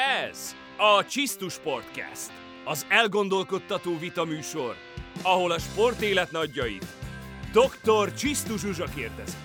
Ez a Csisztus Sportcast, az elgondolkodtató vitaműsor, ahol a sportélet nagyjait dr. Csisztus Zsuzsa kérdezi.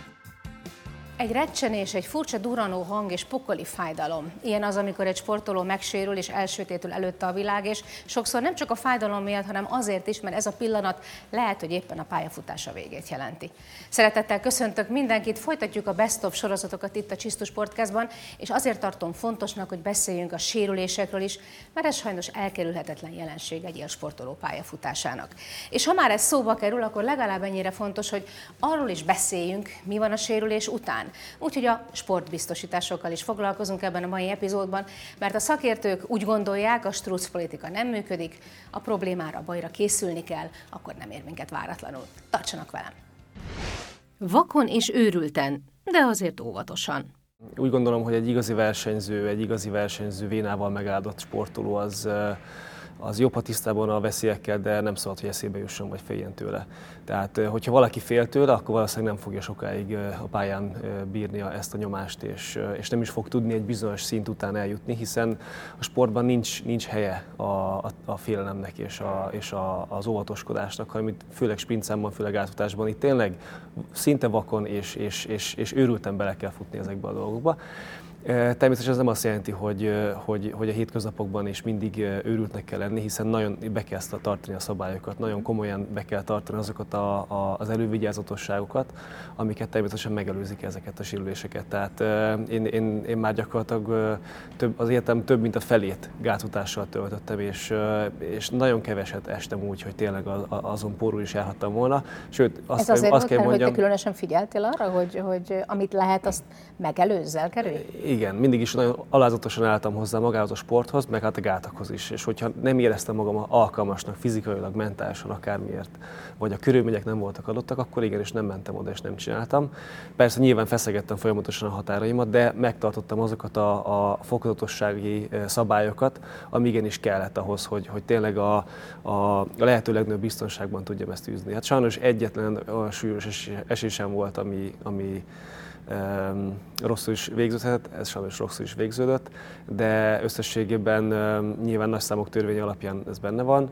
Egy recsenés, egy furcsa duranó hang és pokoli fájdalom. Ilyen az, amikor egy sportoló megsérül és elsötétül előtte a világ, és sokszor nem csak a fájdalom miatt, hanem azért is, mert ez a pillanat lehet, hogy éppen a pályafutása végét jelenti. Szeretettel köszöntök mindenkit, folytatjuk a Best of sorozatokat itt a Csisztus Sportkezban, és azért tartom fontosnak, hogy beszéljünk a sérülésekről is, mert ez sajnos elkerülhetetlen jelenség egy ilyen sportoló pályafutásának. És ha már ez szóba kerül, akkor legalább ennyire fontos, hogy arról is beszéljünk, mi van a sérülés után után. Úgyhogy a sportbiztosításokkal is foglalkozunk ebben a mai epizódban, mert a szakértők úgy gondolják, a struc politika nem működik, a problémára, a bajra készülni kell, akkor nem ér minket váratlanul. Tartsanak velem! Vakon és őrülten, de azért óvatosan. Úgy gondolom, hogy egy igazi versenyző, egy igazi versenyző vénával megáldott sportoló az az jobb, ha tisztában a veszélyekkel, de nem szabad, hogy eszébe jusson, vagy féljen tőle. Tehát, hogyha valaki fél tőle, akkor valószínűleg nem fogja sokáig a pályán bírni ezt a nyomást, és, és nem is fog tudni egy bizonyos szint után eljutni, hiszen a sportban nincs, nincs helye a, a, a félelemnek és, a, és a, az óvatoskodásnak, hanem itt főleg sprincámban, főleg átfutásban itt tényleg szinte vakon és, és, és, és őrülten bele kell futni ezekbe a dolgokba. Természetesen ez nem azt jelenti, hogy, hogy, hogy a hétköznapokban is mindig őrültnek kell lenni, hiszen nagyon be kell tartani a szabályokat, nagyon komolyan be kell tartani azokat a, a, az elővigyázatosságokat, amiket természetesen megelőzik ezeket a sérüléseket. Tehát én, én, én már gyakorlatilag több, az életem több mint a felét gátutással töltöttem, és, és nagyon keveset estem úgy, hogy tényleg azon porul is járhattam volna. Sőt, azt, Ez azért azt kell mondjam, hogy te különösen figyeltél arra, hogy, hogy amit lehet, azt megelőzzel kerülj? Igen, mindig is nagyon alázatosan álltam hozzá magához a sporthoz, meg hát a gátakhoz is. És hogyha nem éreztem magam alkalmasnak fizikailag, mentálisan, akármiért, vagy a körülmények nem voltak adottak, akkor igenis nem mentem oda és nem csináltam. Persze nyilván feszegettem folyamatosan a határaimat, de megtartottam azokat a, a fokozatossági szabályokat, ami igenis kellett ahhoz, hogy, hogy tényleg a, a, a lehető legnagyobb biztonságban tudjam ezt űzni. Hát sajnos egyetlen olyan súlyos esésem volt, ami, ami rosszul is végződhet, ez sajnos rosszul is végződött, de összességében nyilván nagy számok törvény alapján ez benne van,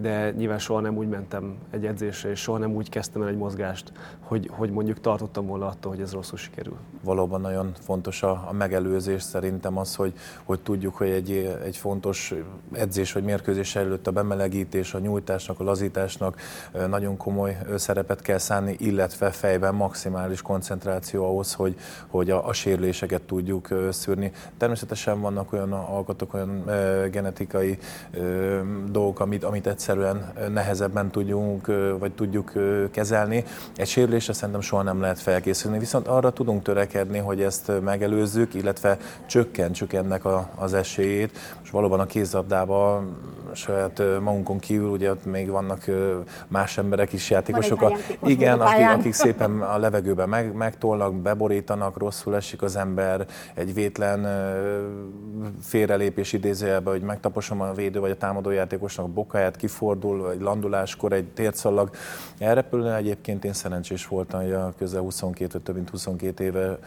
de nyilván soha nem úgy mentem egy edzésre, és soha nem úgy kezdtem el egy mozgást, hogy, hogy mondjuk tartottam volna attól, hogy ez rosszul sikerül. Valóban nagyon fontos a, a megelőzés szerintem az, hogy, hogy tudjuk, hogy egy, egy fontos edzés vagy mérkőzés előtt a bemelegítés, a nyújtásnak, a lazításnak nagyon komoly szerepet kell szánni, illetve fejben maximális koncentráció ahhoz, hogy, hogy a, a sérüléseket tudjuk szűrni. Természetesen vannak olyan alkotók, olyan genetikai dolgok, amit, amit egyszerűen nehezebben tudjunk, vagy tudjuk kezelni. Egy sérülésre szerintem soha nem lehet felkészülni, viszont arra tudunk törekedni, hogy ezt megelőzzük, illetve csökkentsük ennek a, az esélyét. És valóban a kézlabdában saját magunkon kívül, ugye ott még vannak más emberek is, játékosok, a, igen, akik, akik szépen a levegőben meg, megtolnak, beborítanak, rosszul esik az ember, egy vétlen félrelépés idézőjelbe, hogy megtaposom a védő vagy a támadójátékosnak a bokáját, kifordul, vagy landuláskor egy tércallag elrepülne. Egyébként én szerencsés voltam, hogy a közel 22, több mint 22 éve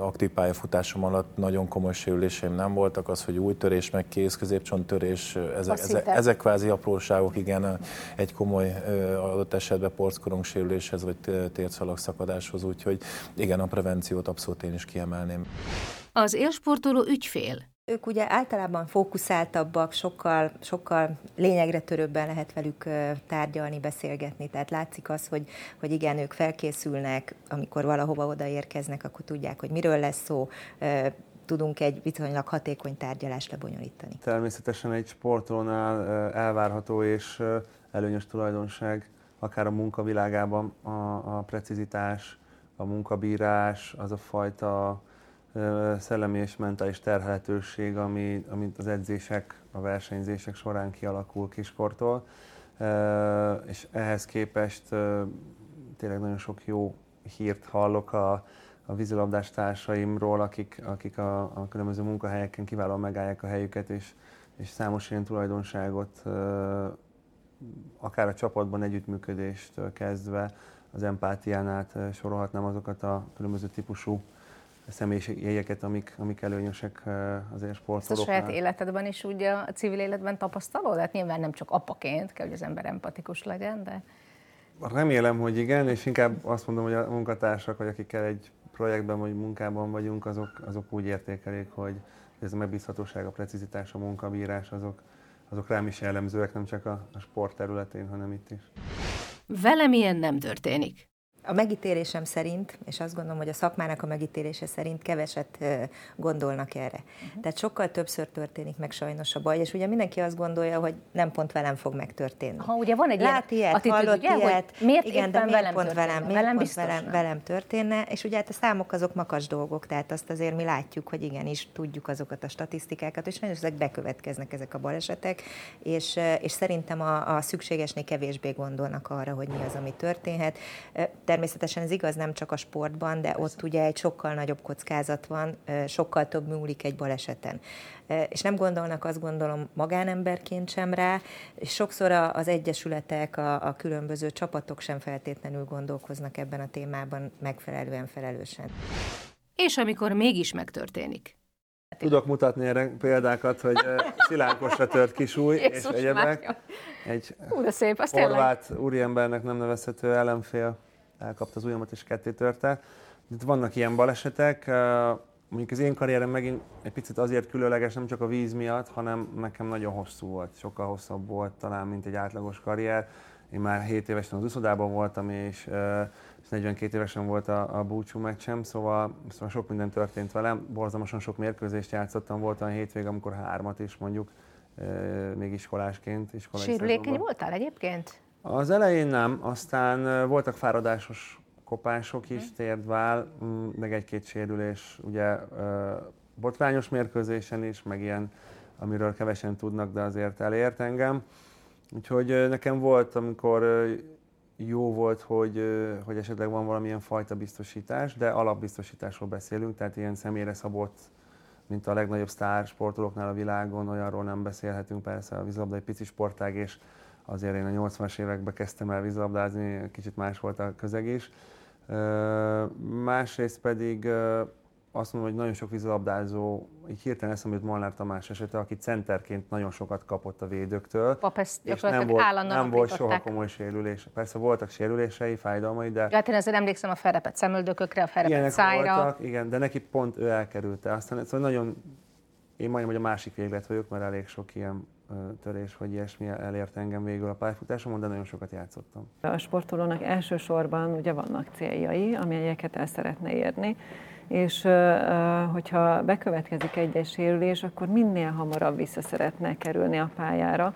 aktív pályafutásom alatt nagyon komoly sérüléseim nem voltak. Az, hogy új törés, meg kéz, középcsonttörés, ezek, ezek, ezek kvázi apróságok, igen, egy komoly adott esetben porckorong sérüléshez, vagy tércalag szakadáshoz, úgyhogy igen, a prevenciót abszolút én is kiemelném. Az élsportoló ügyfél. Ők ugye általában fókuszáltabbak, sokkal, sokkal lényegre törőbben lehet velük tárgyalni, beszélgetni. Tehát látszik az, hogy, hogy igen, ők felkészülnek, amikor valahova odaérkeznek, akkor tudják, hogy miről lesz szó, tudunk egy viszonylag hatékony tárgyalást lebonyolítani. Természetesen egy sportolónál elvárható és előnyös tulajdonság, akár a munkavilágában a, a precizitás, a munkabírás, az a fajta szellemi és mentális terhelhetőség, ami, amit az edzések, a versenyzések során kialakul kisportol. És ehhez képest tényleg nagyon sok jó hírt hallok a, a vízilabdás társaimról, akik, akik a, a különböző munkahelyeken kiválóan megállják a helyüket, és, és számos ilyen tulajdonságot, akár a csapatban együttműködéstől kezdve, az empátián át sorolhatnám azokat a különböző típusú személyiségeket, amik, amik előnyösek azért sportolóknál. Ezt a saját életedben is úgy a civil életben tapasztalod? Hát nyilván nem csak apaként kell, hogy az ember empatikus legyen, de... Remélem, hogy igen, és inkább azt mondom, hogy a munkatársak, vagy akikkel egy projektben vagy munkában vagyunk, azok, azok úgy értékelik, hogy ez a megbízhatóság, a precizitás, a munkabírás, azok, azok rám is jellemzőek, nem csak a, a sport területén, hanem itt is. Velem ilyen nem történik. A megítélésem szerint, és azt gondolom, hogy a szakmának a megítélése szerint keveset gondolnak erre. Uh-huh. Tehát sokkal többször történik meg sajnos a baj, és ugye mindenki azt gondolja, hogy nem pont velem fog megtörténni. Ha ugye van egy Lát ilyet, attitűd, hallott ugye, ilyet, miért igen, de miért velem pont történne? velem, miért velem, pont velem, velem történne, és ugye hát a számok azok makas dolgok, tehát azt azért mi látjuk, hogy igenis tudjuk azokat a statisztikákat, és nagyon ezek bekövetkeznek ezek a balesetek, és, és szerintem a, a szükségesnél kevésbé gondolnak arra, hogy mi az, ami történhet. De természetesen ez igaz nem csak a sportban, de ott ugye egy sokkal nagyobb kockázat van, sokkal több múlik egy baleseten. És nem gondolnak azt gondolom magánemberként sem rá, és sokszor az egyesületek, a, a különböző csapatok sem feltétlenül gondolkoznak ebben a témában megfelelően felelősen. És amikor mégis megtörténik. Tudok mutatni erre példákat, hogy szilánkosra tört kisúj, és egyebek. Egy Ú, szép, horvát úriembernek nem nevezhető ellenfél elkapta az ujjamat és ketté törte. Itt vannak ilyen balesetek, mondjuk az én karrierem megint egy picit azért különleges, nem csak a víz miatt, hanem nekem nagyon hosszú volt, sokkal hosszabb volt talán, mint egy átlagos karrier. Én már 7 évesen az uszodában voltam, és, és 42 évesen volt a, a búcsú meccsem, szóval, szóval sok minden történt velem. Borzalmasan sok mérkőzést játszottam, volt olyan hétvég, amikor hármat is mondjuk, még iskolásként. Iskolai Sérülékeny voltál egyébként? Az elején nem, aztán voltak fáradásos kopások is, térdvál, mm, meg egy-két sérülés, ugye botrányos mérkőzésen is, meg ilyen, amiről kevesen tudnak, de azért elért engem. Úgyhogy nekem volt, amikor jó volt, hogy, hogy esetleg van valamilyen fajta biztosítás, de alapbiztosításról beszélünk, tehát ilyen személyre szabott, mint a legnagyobb sztár sportolóknál a világon, olyanról nem beszélhetünk, persze a vízilabda egy pici sportág, és azért én a 80-as években kezdtem el vízilabdázni, kicsit más volt a közeg is. Másrészt pedig azt mondom, hogy nagyon sok vízilabdázó, így hirtelen eszembe jut Molnár Tamás esete, aki centerként nagyon sokat kapott a védőktől. Pap ezt és nem volt, nem volt soha komoly sérülés. Persze voltak sérülései, fájdalmai, de... Hát én ezzel emlékszem a felrepett szemöldökökre, a felrepett szájra. Voltak, igen, de neki pont ő elkerülte. Aztán szóval nagyon, én majdnem, hogy a másik véglet vagyok, mert elég sok ilyen törés, hogy ilyesmi elért engem végül a pályafutásomon, de nagyon sokat játszottam. A sportolónak elsősorban ugye vannak céljai, amelyeket el szeretne érni, és hogyha bekövetkezik egy-egy sérülés, akkor minél hamarabb vissza szeretne kerülni a pályára,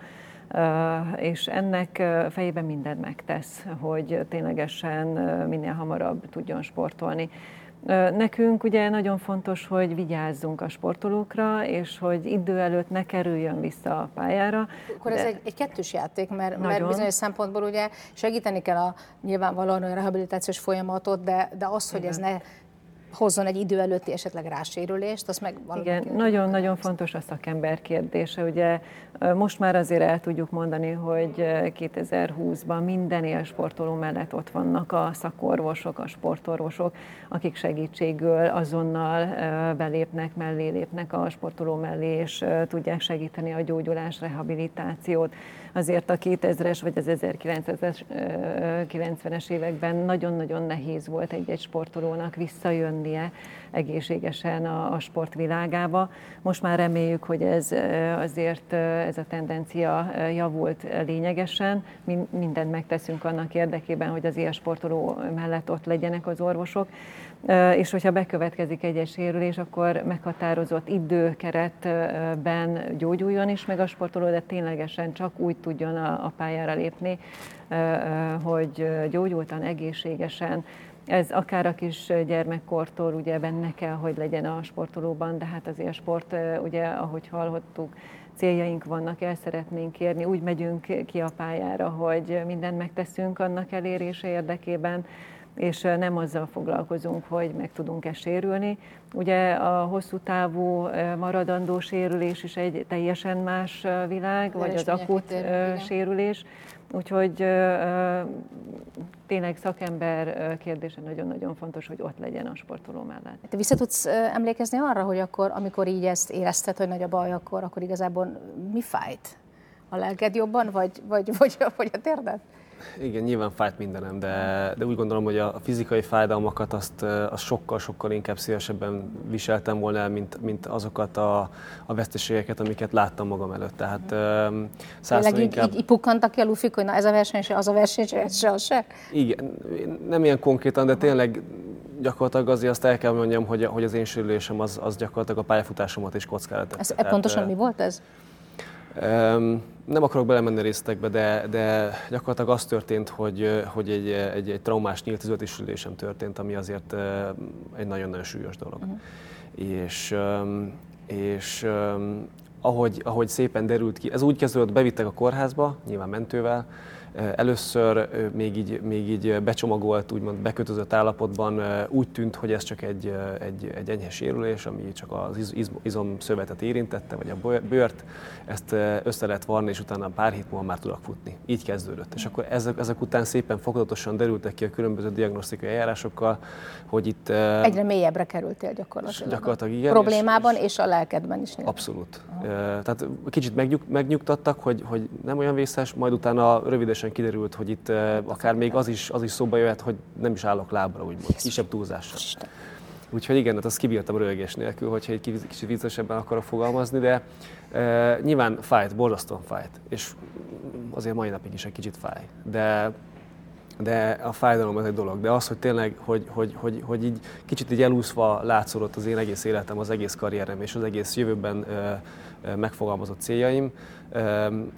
és ennek fejében mindent megtesz, hogy ténylegesen minél hamarabb tudjon sportolni. Nekünk ugye nagyon fontos, hogy vigyázzunk a sportolókra, és hogy idő előtt ne kerüljön vissza a pályára. Akkor ez egy, egy kettős játék, mert, mert bizonyos szempontból ugye segíteni kell a nyilvánvalóan a rehabilitációs folyamatot, de, de az, hogy Igen. ez ne hozzon egy idő előtti esetleg rásérülést, az meg Igen, nagyon-nagyon fontos a szakember kérdése. Ugye most már azért el tudjuk mondani, hogy 2020-ban minden élsportoló mellett ott vannak a szakorvosok, a sportorvosok, akik segítségül azonnal belépnek, mellé lépnek a sportoló mellé, és tudják segíteni a gyógyulás, rehabilitációt. Azért a 2000-es vagy az 1990-es években nagyon-nagyon nehéz volt egy-egy sportolónak visszajönnie egészségesen a, a sportvilágába. Most már reméljük, hogy ez azért ez a tendencia javult lényegesen. Mi mindent megteszünk annak érdekében, hogy az ilyen sportoló mellett ott legyenek az orvosok, és hogyha bekövetkezik egy sérülés, akkor meghatározott időkeretben gyógyuljon is meg a sportoló, de ténylegesen csak úgy tudjon a pályára lépni, hogy gyógyultan, egészségesen, ez akár a kis gyermekkortól ugye benne kell, hogy legyen a sportolóban, de hát azért a sport, ugye, ahogy hallhattuk, céljaink vannak, el szeretnénk érni, úgy megyünk ki a pályára, hogy mindent megteszünk annak elérése érdekében, és nem azzal foglalkozunk, hogy meg tudunk-e sérülni. Ugye a hosszú távú maradandó sérülés is egy teljesen más világ, vagy az akut sérülés. Úgyhogy tényleg szakember kérdése nagyon-nagyon fontos, hogy ott legyen a sportoló mellett. Te vissza tudsz emlékezni arra, hogy akkor, amikor így ezt érezted, hogy nagy a baj, akkor, akkor igazából mi fájt? A lelked jobban, vagy, vagy, vagy, vagy a térded? Igen, nyilván fájt mindenem, de, de úgy gondolom, hogy a fizikai fájdalmakat azt, azt sokkal, sokkal inkább szívesebben viseltem volna el, mint, mint azokat a, a veszteségeket, amiket láttam magam előtt. Tehát százszor inkább... Így, így pukkantak ki a lufik, hogy na ez a verseny se, az a verseny se, se, az se? Igen, nem ilyen konkrétan, de tényleg gyakorlatilag azért azt el kell mondjam, hogy, hogy az én sérülésem az, az gyakorlatilag a pályafutásomat is kockára tette. Ez, Tehát, pontosan mi volt ez? Nem akarok belemenni részletekbe, de, de gyakorlatilag az történt, hogy, hogy egy, egy, egy traumás nyílt izületisülésem történt, ami azért egy nagyon-nagyon súlyos dolog. Uh-huh. És, és ahogy, ahogy szépen derült ki, ez úgy kezdődött, bevittek a kórházba, nyilván mentővel, Először még így, még így becsomagolt, úgymond bekötözött állapotban úgy tűnt, hogy ez csak egy, egy, egy enyhe sérülés, ami csak az iz, izomszövetet érintette, vagy a bőrt. Ezt össze lehet varni, és utána pár hét múlva már tudok futni. Így kezdődött. És akkor ezek, ezek után szépen fokozatosan derültek ki a különböző diagnosztikai eljárásokkal, hogy itt... Egyre mélyebbre kerültél gyakorlatilag. Gyakorlatilag igen. Problémában és, és a lelkedben is. Abszolút. Aha. Tehát kicsit megnyug, megnyugtattak, hogy, hogy nem olyan vészes, majd utána rövidesen rövidesen kiderült, hogy itt hát akár még az is, az is szóba jöhet, hogy nem is állok lábra, úgymond, kisebb túlzással. Úgyhogy igen, hát azt kibírtam rögés nélkül, hogyha egy kicsit viccesebben akarok fogalmazni, de e, nyilván fájt, borzasztóan fájt, és azért mai napig is egy kicsit fáj. De, de a fájdalom az egy dolog, de az, hogy tényleg, hogy, hogy, hogy, hogy így kicsit így elúszva látszódott az én egész életem, az egész karrierem és az egész jövőben e, e, megfogalmazott céljaim,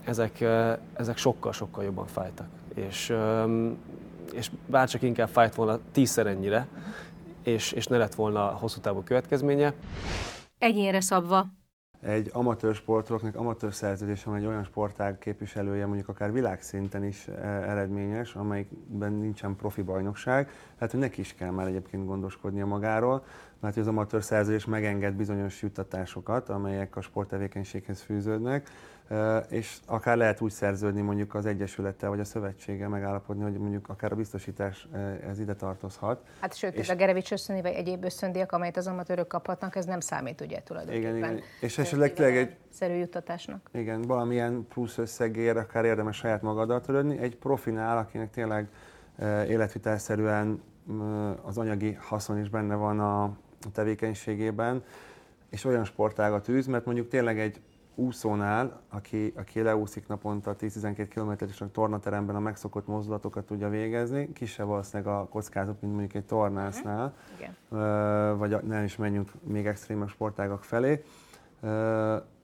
ezek, ezek sokkal-sokkal jobban fájtak. És, és bárcsak inkább fájt volna tízszer ennyire, és, és ne lett volna hosszú távú következménye. Egyénre szabva. Egy amatőr sportolóknak amatőr szerződés, amely egy olyan sportág képviselője, mondjuk akár világszinten is e, eredményes, amelyikben nincsen profi bajnokság, hát hogy neki is kell már egyébként gondoskodnia magáról, mert az amatőr szerződés megenged bizonyos juttatásokat, amelyek a sporttevékenységhez fűződnek, és akár lehet úgy szerződni mondjuk az Egyesülettel vagy a Szövetséggel megállapodni, hogy mondjuk akár a biztosítás ez ide tartozhat. Hát sőt, és a Gerevics ösztöndi vagy egyéb ösztöndíjak, amelyet az amatőrök kaphatnak, ez nem számít ugye tulajdonképpen. Igen, igen. És esetleg tényleg egy szerű juttatásnak. Igen, valamilyen plusz összegér, akár érdemes saját magaddal törődni. Egy profinál, akinek tényleg életvitelszerűen az anyagi haszon is benne van a tevékenységében, és olyan sportágat űz, mert mondjuk tényleg egy úszónál, aki, aki leúszik naponta 10-12 km és a tornateremben a megszokott mozdulatokat tudja végezni, kisebb valószínűleg a kockázat, mint mondjuk egy tornásznál, uh-huh. vagy nem is menjünk még extrémebb sportágak felé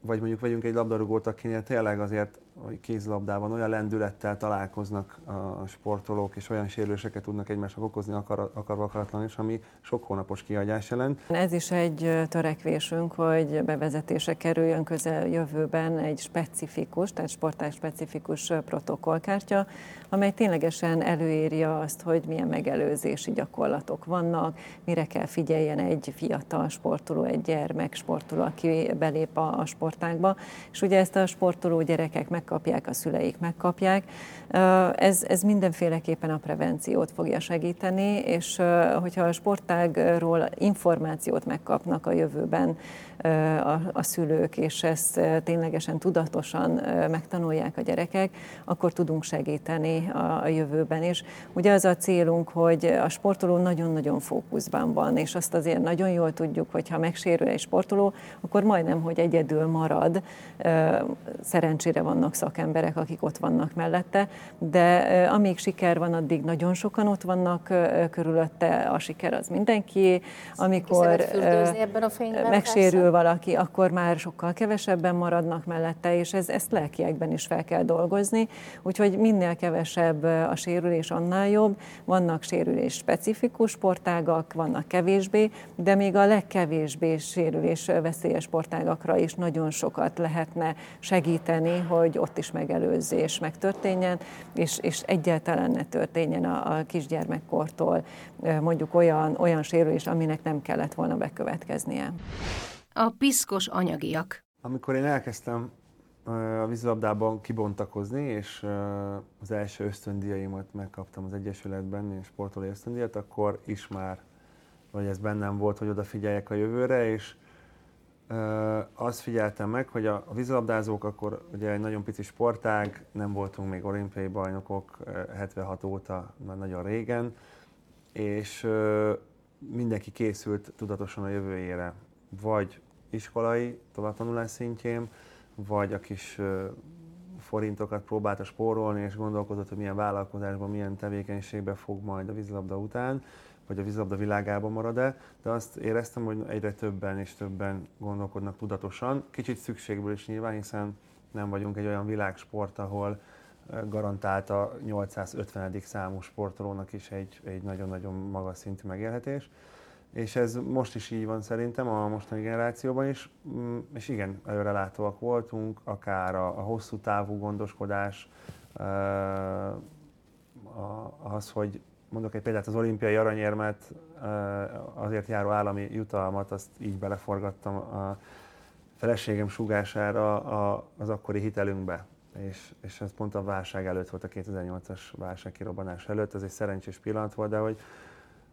vagy mondjuk vegyünk egy labdarúgót, akinél tényleg azért kézlabdában olyan lendülettel találkoznak a sportolók, és olyan sérüléseket tudnak egymásnak okozni akar, akarva akaratlan is, ami sok hónapos kihagyás jelent. Ez is egy törekvésünk, hogy bevezetése kerüljön közel jövőben egy specifikus, tehát sportág specifikus protokollkártya, amely ténylegesen előírja azt, hogy milyen megelőzési gyakorlatok vannak, mire kell figyeljen egy fiatal sportoló, egy gyermek sportoló, aki belép a sportágba, és ugye ezt a sportoló gyerekek megkapják, a szüleik megkapják. Ez, ez mindenféleképpen a prevenciót fogja segíteni, és hogyha a sportágról információt megkapnak a jövőben, a, a szülők, és ezt ténylegesen tudatosan megtanulják a gyerekek, akkor tudunk segíteni a, a jövőben is. Ugye az a célunk, hogy a sportoló nagyon-nagyon fókuszban van, és azt azért nagyon jól tudjuk, hogy ha megsérül egy sportoló, akkor majdnem, hogy egyedül marad. Szerencsére vannak szakemberek, akik ott vannak mellette, de amíg siker van, addig nagyon sokan ott vannak körülötte, a siker az mindenki. Amikor ebben a megsérül valaki, akkor már sokkal kevesebben maradnak mellette, és ez, ezt lelkiekben is fel kell dolgozni. Úgyhogy minél kevesebb a sérülés, annál jobb. Vannak sérülés specifikus sportágak, vannak kevésbé, de még a legkevésbé sérülés veszélyes sportágakra is nagyon sokat lehetne segíteni, hogy ott is megelőzés megtörténjen, és, és egyáltalán ne történjen a, a kisgyermekkortól mondjuk olyan, olyan sérülés, aminek nem kellett volna bekövetkeznie a piszkos anyagiak. Amikor én elkezdtem a vízilabdában kibontakozni, és az első ösztöndíjaimat megkaptam az Egyesületben, és sportoló ösztöndíjat, akkor is már, vagy ez bennem volt, hogy odafigyeljek a jövőre, és azt figyeltem meg, hogy a vízilabdázók akkor ugye egy nagyon pici sportág, nem voltunk még olimpiai bajnokok 76 óta, már nagyon régen, és mindenki készült tudatosan a jövőjére, vagy iskolai továbbtanulás szintjén, vagy a kis forintokat próbálta spórolni, és gondolkozott, hogy milyen vállalkozásban, milyen tevékenységben fog majd a vízilabda után, vagy a vízilabda világában marad-e, de azt éreztem, hogy egyre többen és többen gondolkodnak tudatosan. Kicsit szükségből is nyilván, hiszen nem vagyunk egy olyan világsport, ahol garantált a 850. számú sportolónak is egy, egy nagyon-nagyon magas szintű megélhetés. És ez most is így van szerintem, a mostani generációban is, mm, és igen, előrelátóak voltunk, akár a, a hosszú távú gondoskodás, az, hogy mondok egy példát, az olimpiai aranyérmet, azért járó állami jutalmat, azt így beleforgattam a feleségem sugására az akkori hitelünkbe. És, és ez pont a válság előtt volt, a 2008-as válság kirobbanás előtt, ez egy szerencsés pillanat volt, de hogy,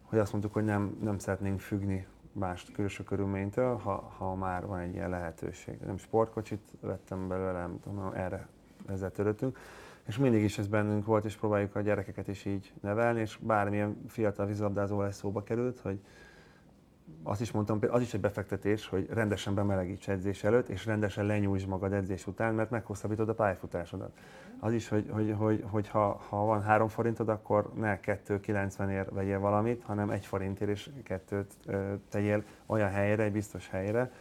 hogy azt mondtuk, hogy nem, nem szeretnénk függni más külső körülménytől, ha, ha már van egy ilyen lehetőség. Nem sportkocsit vettem belőle, nem tudom, erre ezzel töröttünk és mindig is ez bennünk volt, és próbáljuk a gyerekeket is így nevelni, és bármilyen fiatal vízlabdázó lesz szóba került, hogy azt is mondtam, az is egy befektetés, hogy rendesen bemelegíts edzés előtt, és rendesen lenyújts magad edzés után, mert meghosszabbítod a pályafutásodat. Az is, hogy, hogy, hogy, hogy ha, ha van három forintod, akkor ne 2,90 ér vegyél valamit, hanem egy forintért és kettőt tegyél olyan helyre, egy biztos helyre,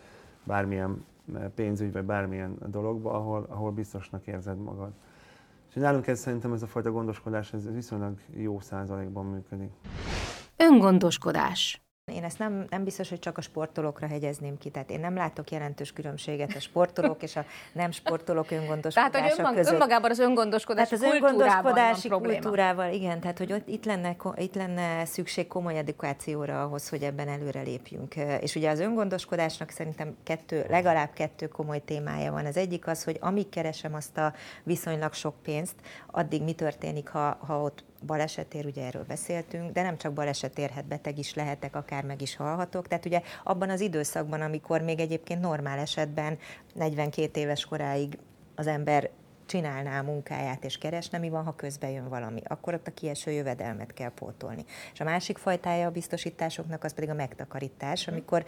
bármilyen pénzügy vagy bármilyen dologba, ahol, ahol biztosnak érzed magad. És nálunk ez szerintem ez a fajta gondoskodás ez viszonylag jó százalékban működik. Öngondoskodás. Én ezt nem, nem biztos, hogy csak a sportolókra hegyezném ki, tehát én nem látok jelentős különbséget a sportolók és a nem sportolók öngondoskodása Tehát, hogy önmag, között. önmagában az öngondoskodás tehát az öngondoskodási kultúrával, igen, tehát hogy ott, itt, lenne, itt lenne szükség komoly edukációra ahhoz, hogy ebben előre lépjünk. És ugye az öngondoskodásnak szerintem kettő, legalább kettő komoly témája van. Az egyik az, hogy amíg keresem azt a viszonylag sok pénzt, addig mi történik, ha, ha ott balesetér, ugye erről beszéltünk, de nem csak baleset érhet, beteg is lehetek, akár meg is halhatok. Tehát ugye abban az időszakban, amikor még egyébként normál esetben 42 éves koráig az ember csinálná a munkáját és keresne, mi van, ha közben jön valami. Akkor ott a kieső jövedelmet kell pótolni. És a másik fajtája a biztosításoknak az pedig a megtakarítás, amikor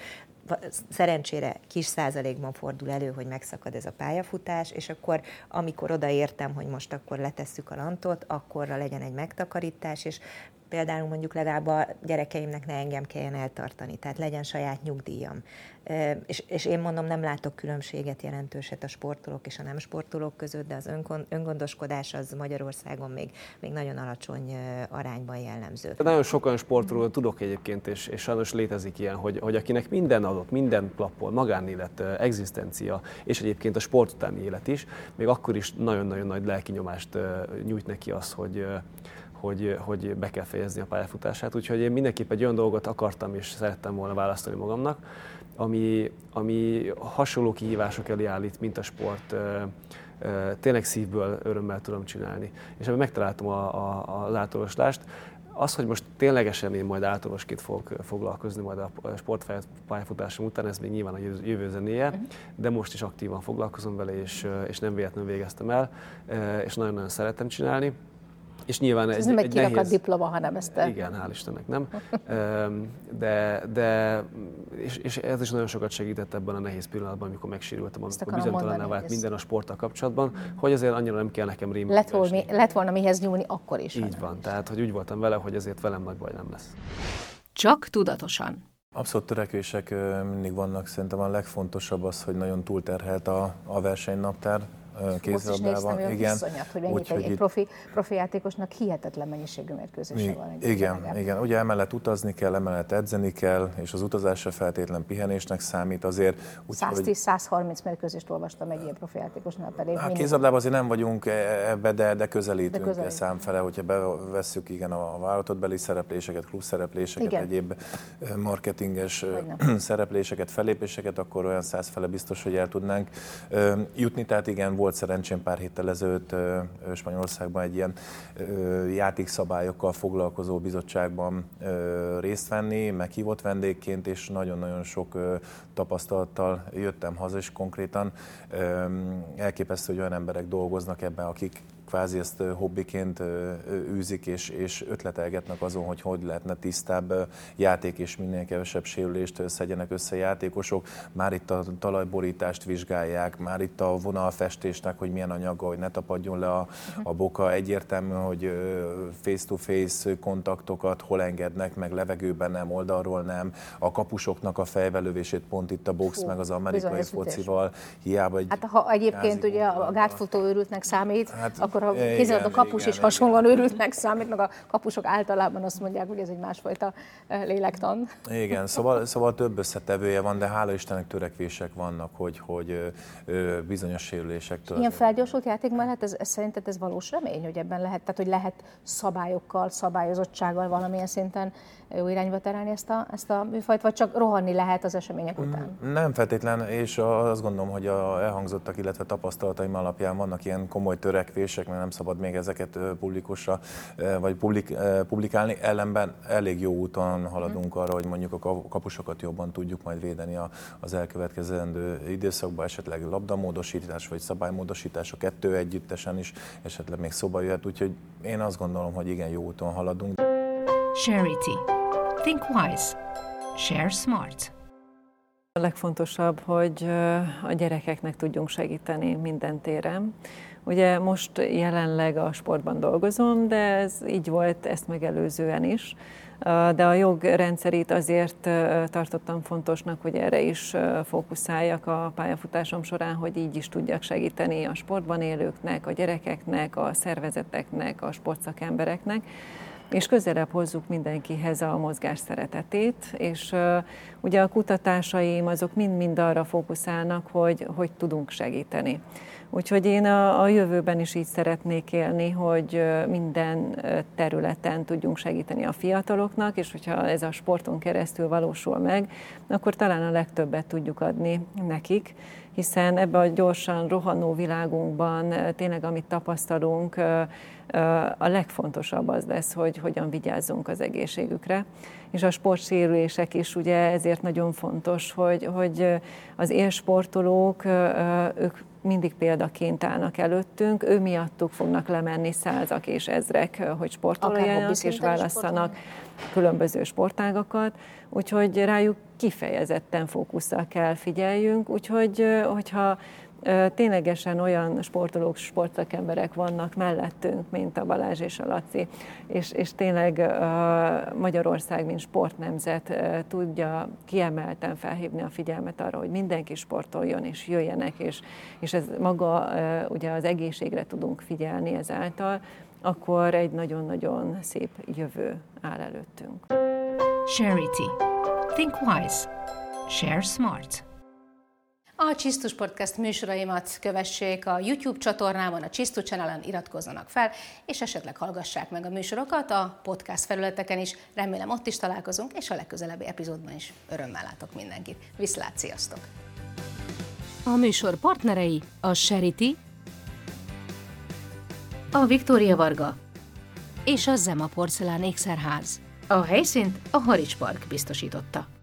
szerencsére kis százalékban fordul elő, hogy megszakad ez a pályafutás, és akkor amikor odaértem, hogy most akkor letesszük a lantot, akkorra legyen egy megtakarítás, és például mondjuk legalább a gyerekeimnek ne engem kelljen eltartani, tehát legyen saját nyugdíjam. És, és én mondom, nem látok különbséget jelentőset a sportolók és a nem sportolók között, de az öngondoskodás az Magyarországon még, még nagyon alacsony arányban jellemző. Nagyon sokan sportolóról tudok egyébként, és, és sajnos létezik ilyen, hogy, hogy akinek minden adott, minden klappol, magánélet, egzisztencia, és egyébként a sport utáni élet is, még akkor is nagyon-nagyon nagy lelki nyomást nyújt neki az, hogy hogy, hogy be kell fejezni a pályafutását. Úgyhogy én mindenképp egy olyan dolgot akartam és szerettem volna választani magamnak, ami, ami hasonló kihívások elé állít, mint a sport. Tényleg szívből örömmel tudom csinálni. És ebben megtaláltam a, a, az átolvaslást. Az, hogy most ténylegesen én majd általosként fogok foglalkozni majd a sportpályafutásom után, ez még nyilván a jövő zenéje, uh-huh. de most is aktívan foglalkozom vele, és, és nem véletlenül végeztem el, és nagyon-nagyon szeretem csinálni. És nyilván ez egy, nem egy, egy kirakat nehéz... diploma, hanem ezt te... Igen, hál' Istennek nem. De, de és, és, ez is nagyon sokat segített ebben a nehéz pillanatban, amikor megsérültem, amikor bizonytalanná vált minden a sporttal kapcsolatban, hogy azért annyira nem kell nekem rím. Lett, volna, lett volna mihez nyúlni akkor is. Így van, tehát hogy úgy voltam vele, hogy ezért velem nagy baj nem lesz. Csak tudatosan. Abszolút törekvések mindig vannak, szerintem a legfontosabb az, hogy nagyon túlterhelt a, a versenynaptár, kézilabdában. Igen. Viszonyat, hogy mennyit egy, egy profi, profi játékosnak hihetetlen mennyiségű mérkőzése van. Egy igen, igen. Ugye emellett utazni kell, emellett edzeni kell, és az utazás se feltétlen pihenésnek számít azért. 110-130 mérkőzést olvastam egy ilyen profi játékosnál pedig. Hát kézilabdában azért nem vagyunk e- ebbe, de, de közelítünk, de közelítünk. számfele, hogyha bevesszük igen a vállalatotbeli szerepléseket, klub szerepléseket, igen. egyéb marketinges szerepléseket, felépéseket, akkor olyan száz fele biztos, hogy el tudnánk jutni. Tehát igen, volt volt szerencsém pár héttel ezelőtt Spanyolországban egy ilyen játékszabályokkal foglalkozó bizottságban részt venni, meghívott vendégként, és nagyon-nagyon sok tapasztalattal jöttem haza, és konkrétan. Elképesztő, hogy olyan emberek dolgoznak ebben, akik kvázi ezt hobbiként űzik, és, és ötletelgetnek azon, hogy hogy lehetne tisztább játék, és minél kevesebb sérülést szedjenek össze játékosok. Már itt a talajborítást vizsgálják, már itt a vonalfestésnek, hogy milyen anyaga, hogy ne tapadjon le a, a boka. Egyértelmű, hogy face-to-face kontaktokat hol engednek, meg levegőben nem, oldalról nem. A kapusoknak a fejvelövését pont itt a box, Fú, meg az amerikai focival. Hiába egy hát ha egyébként ugye a gátfutó őrültnek számít, hát, akkor akkor a kézzel a kapus igen, is hasonlóan igen. őrültnek számítnak, a kapusok általában azt mondják, hogy ez egy másfajta lélektan. Igen, szóval, szóval több összetevője van, de hála Istennek törekvések vannak, hogy, hogy bizonyos sérülésektől. Ilyen felgyorsult játék mellett ez, ez szerinted ez valós remény, hogy ebben lehet, tehát hogy lehet szabályokkal, szabályozottsággal valamilyen szinten jó irányba terelni ezt a, ezt a műfajt, vagy csak rohanni lehet az események után? Mm, nem feltétlen, és azt gondolom, hogy a elhangzottak, illetve tapasztalataim alapján vannak ilyen komoly törekvések, mert nem szabad még ezeket publikusra vagy publik, publikálni. Ellenben elég jó úton haladunk arra, hogy mondjuk a kapusokat jobban tudjuk majd védeni az elkövetkezendő időszakban, esetleg labdamódosítás vagy szabálymódosítás a kettő együttesen is esetleg még szóba jöhet, úgyhogy én azt gondolom, hogy igen, jó úton haladunk. Charity. Think wise. Share smart. A legfontosabb, hogy a gyerekeknek tudjunk segíteni minden téren. Ugye most jelenleg a sportban dolgozom, de ez így volt ezt megelőzően is. De a jogrendszerét azért tartottam fontosnak, hogy erre is fókuszáljak a pályafutásom során, hogy így is tudjak segíteni a sportban élőknek, a gyerekeknek, a szervezeteknek, a sportszakembereknek és közelebb hozzuk mindenkihez a mozgás szeretetét, és ugye a kutatásaim azok mind-mind arra fókuszálnak, hogy, hogy tudunk segíteni. Úgyhogy én a, a jövőben is így szeretnék élni, hogy minden területen tudjunk segíteni a fiataloknak, és hogyha ez a sporton keresztül valósul meg, akkor talán a legtöbbet tudjuk adni nekik, hiszen ebben a gyorsan rohanó világunkban tényleg, amit tapasztalunk, a legfontosabb az lesz, hogy hogyan vigyázzunk az egészségükre. És a sportsérülések is ugye ezért nagyon fontos, hogy, hogy az élsportolók, ők mindig példaként állnak előttünk, ő miattuk fognak lemenni százak és ezrek, hogy sportoljanak és válasszanak különböző sportágakat, úgyhogy rájuk kifejezetten fókusszal kell figyeljünk, úgyhogy hogyha ténylegesen olyan sportolók, sportszakemberek vannak mellettünk, mint a Balázs és a Laci, és, és tényleg Magyarország, mint sportnemzet tudja kiemelten felhívni a figyelmet arra, hogy mindenki sportoljon és jöjjenek, és, és ez maga ugye az egészségre tudunk figyelni ezáltal, akkor egy nagyon-nagyon szép jövő áll előttünk. Charity. Think wise. Share smart. A Csisztus Podcast műsoraimat kövessék a YouTube csatornában, a Csisztus channel iratkozzanak fel, és esetleg hallgassák meg a műsorokat a podcast felületeken is. Remélem ott is találkozunk, és a legközelebbi epizódban is örömmel látok mindenkit. Viszlát, sziasztok! A műsor partnerei a Charity, a Viktória Varga és a Zema Porcelán Ékszerház. A helyszínt a Harics Park biztosította.